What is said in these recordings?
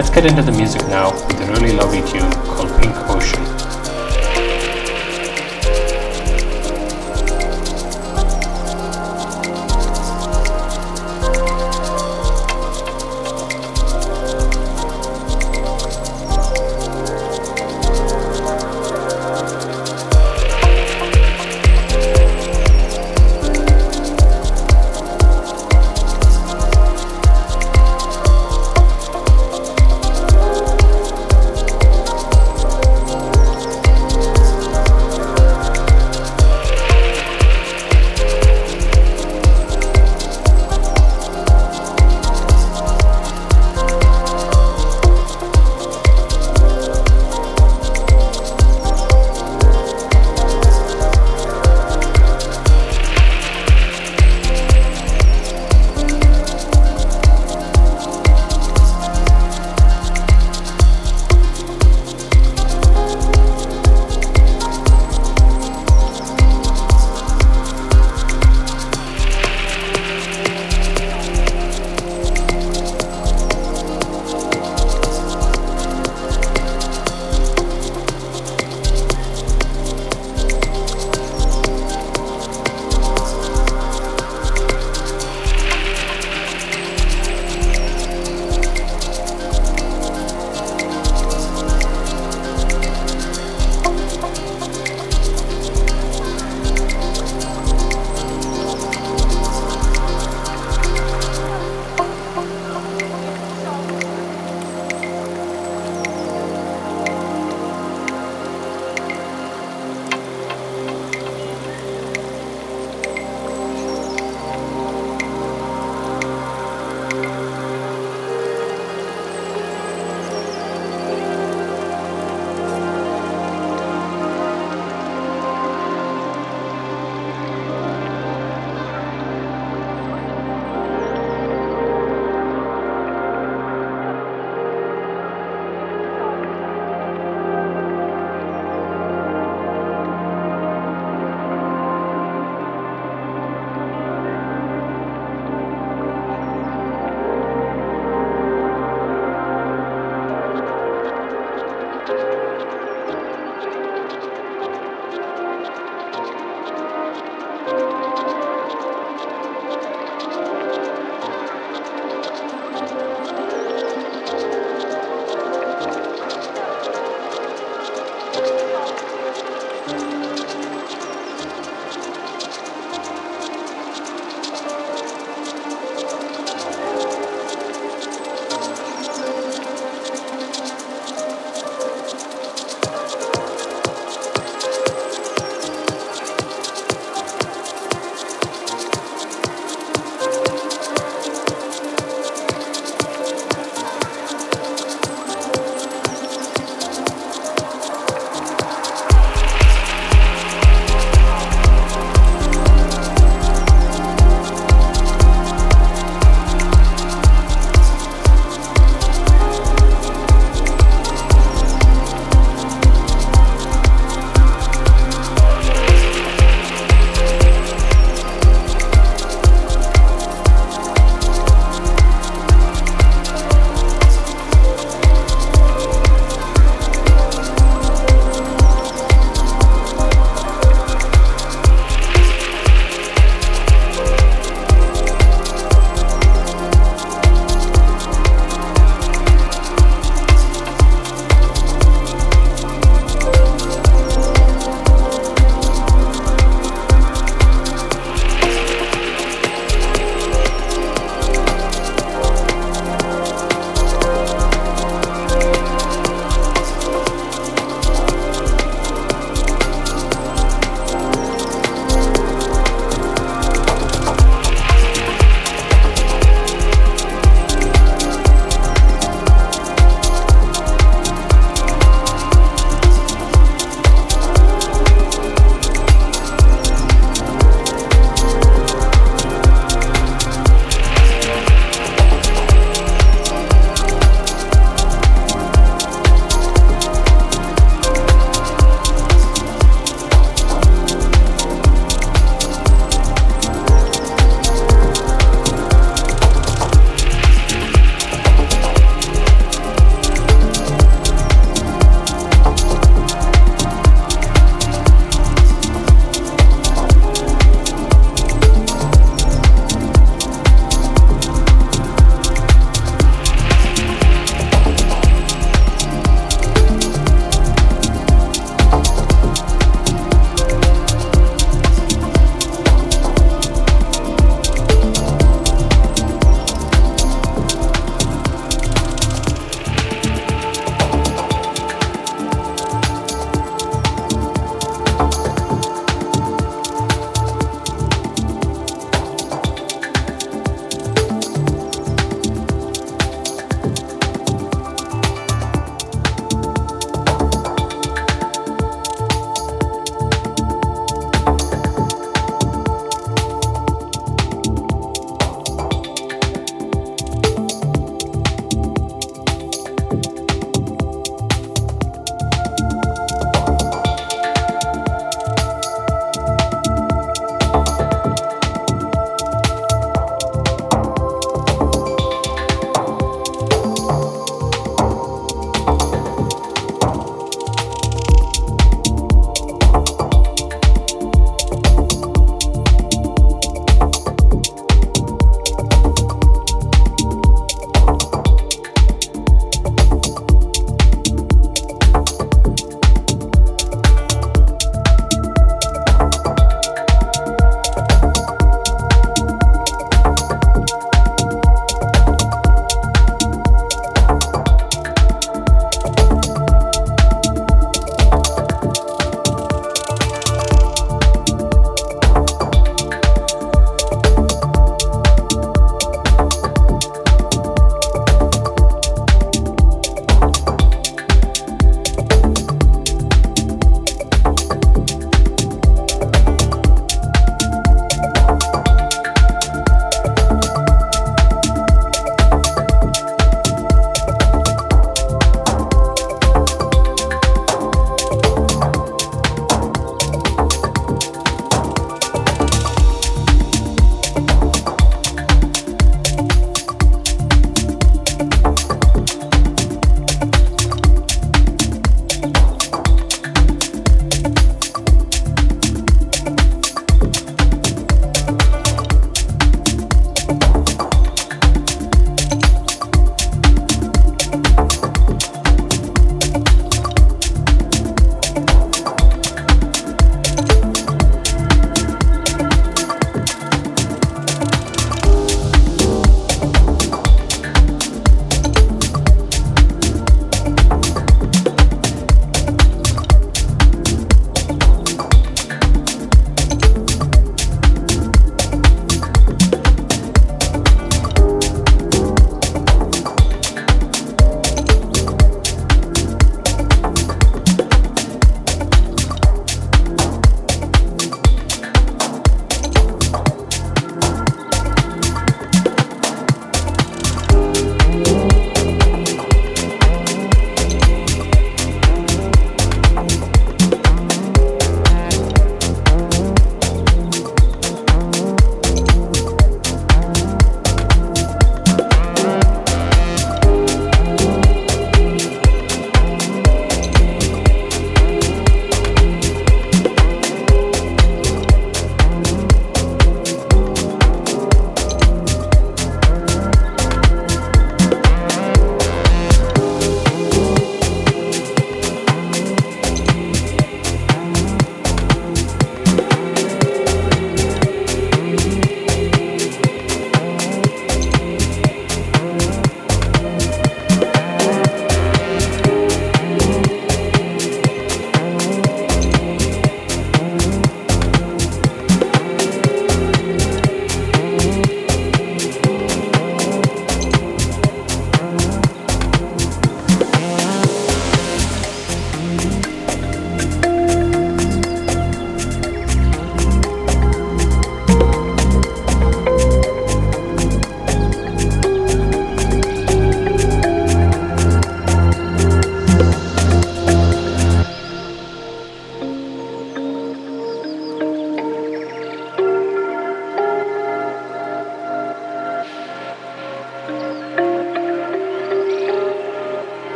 Let's get into the music now with a really lovely tune called Pink Ocean.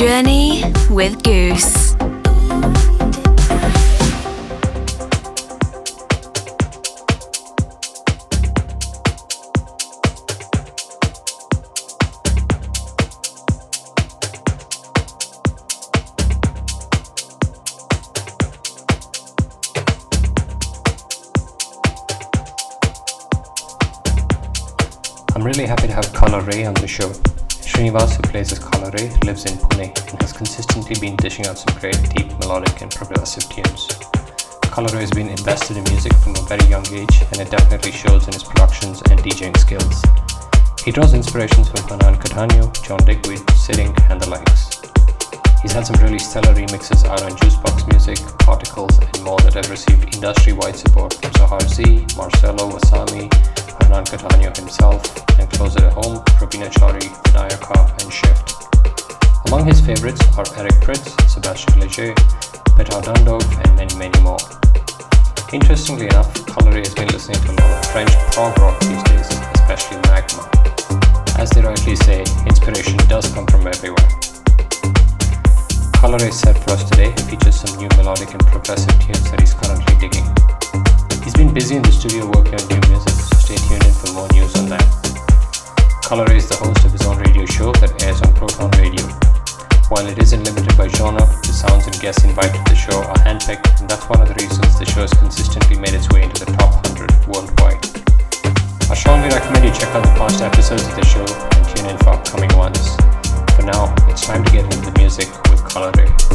Journey with Goos. I'm really happy to have Color Ray on the show. Lives in Pune and has consistently been dishing out some great deep melodic and progressive tunes. Ray has been invested in music from a very young age and it definitely shows in his productions and DJing skills. He draws inspirations from Hernan Cattaneo, John Digweed, Sitting, and the likes. He's had some really stellar remixes out on Juicebox Music, Particles, and more that have received industry-wide support from Zahar Z, Marcelo Asami, Hernan Cattaneo himself, and closer at home, Pravina Chaudhry, Vinayaka, and Shift. Among his favorites are Eric Prydz, Sebastien Leger, Petar Dundov, and many, many more. Interestingly enough, Color Ray has been listening to a lot of French prog rock these days, especially Magma. As they rightly say, inspiration does come from everywhere. Ray set for us today features some new melodic and progressive tunes that he's currently digging. He's been busy in the studio working on new music, so stay tuned in for more news on that. Color is the host of his own radio show that airs on Proton Radio. While it isn't limited by genre, the sounds and guests invited to the show are handpicked, and that's one of the reasons the show has consistently made its way into the top 100 worldwide. I strongly recommend you check out the past episodes of the show and tune in for upcoming ones. For now, it's time to get into the music with Color Ray.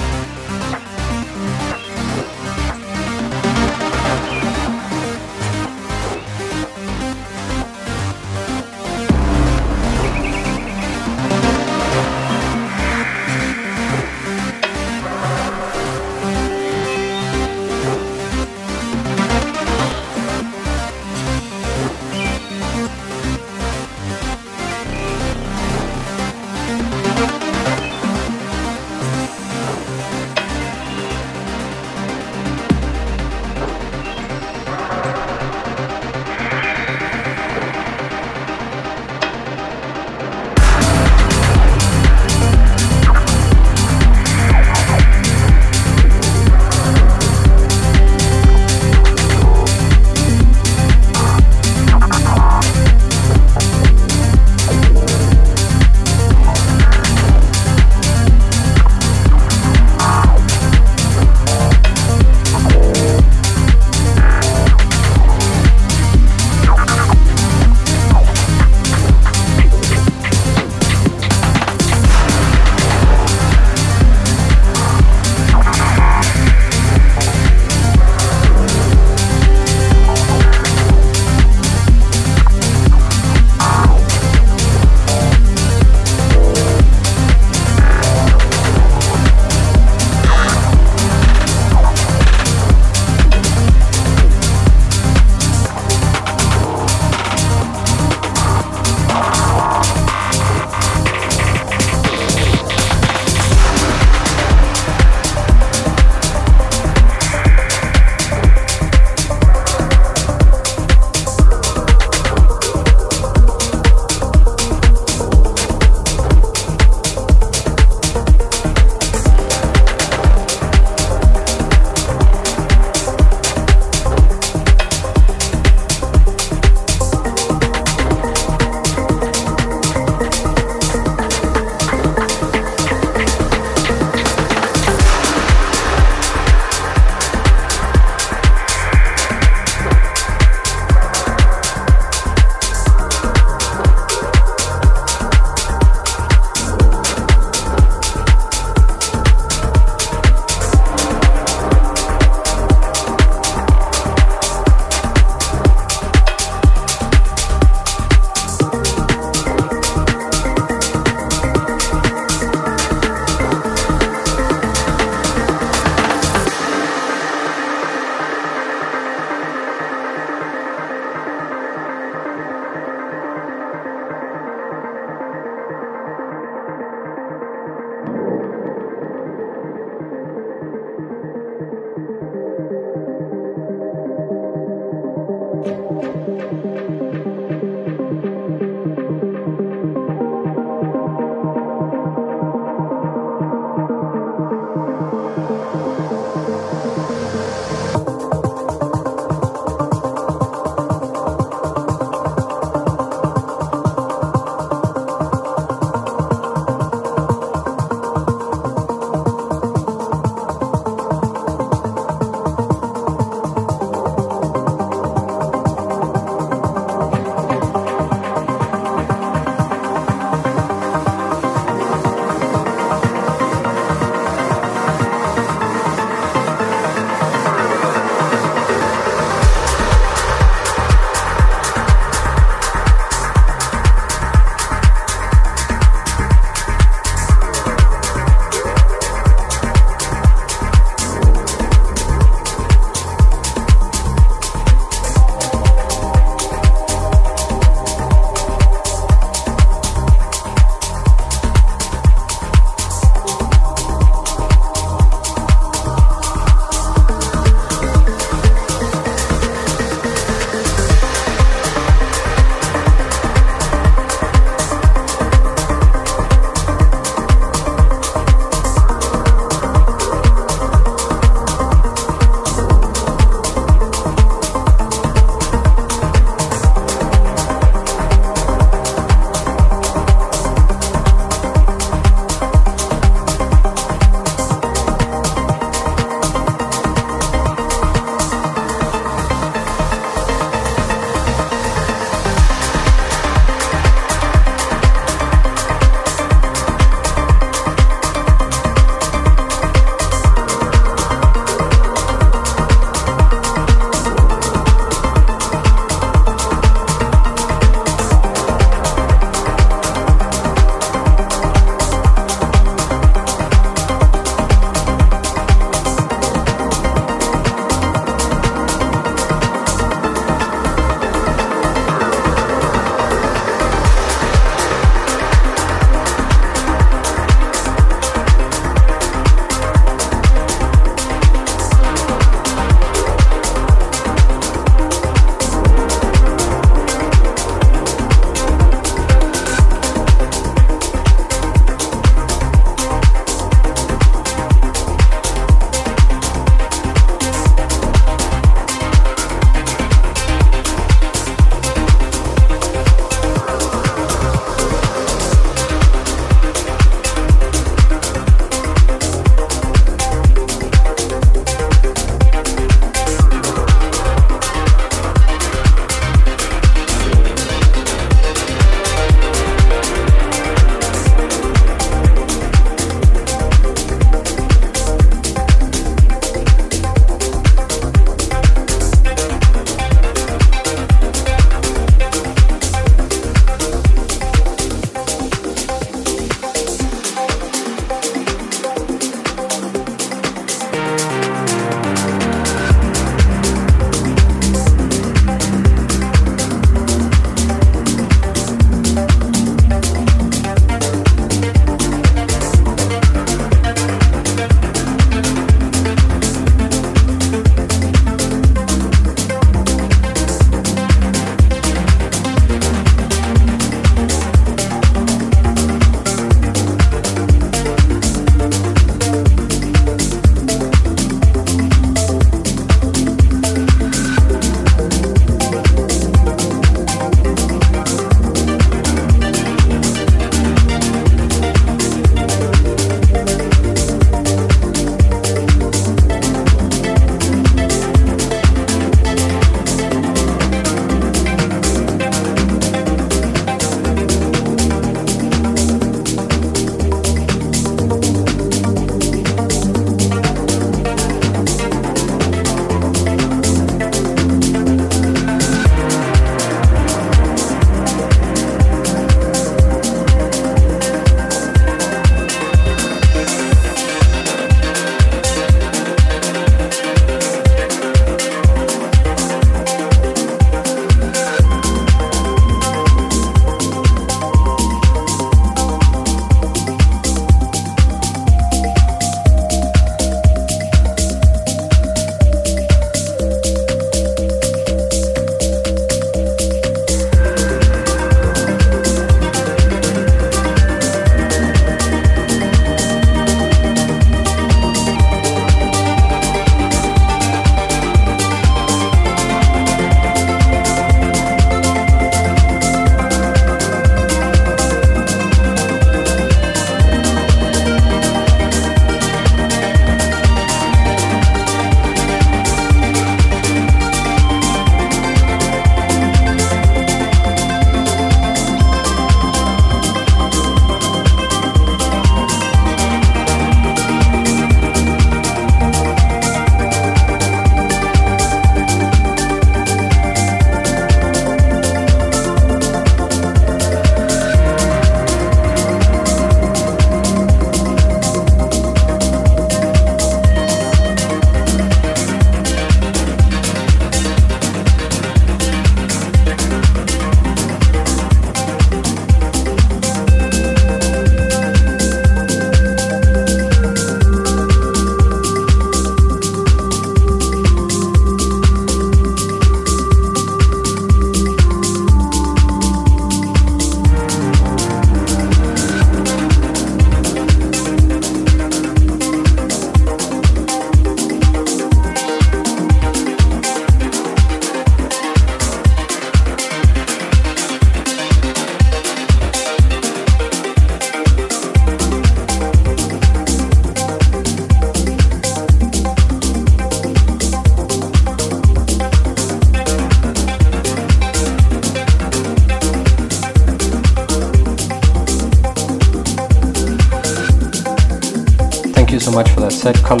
Set, Color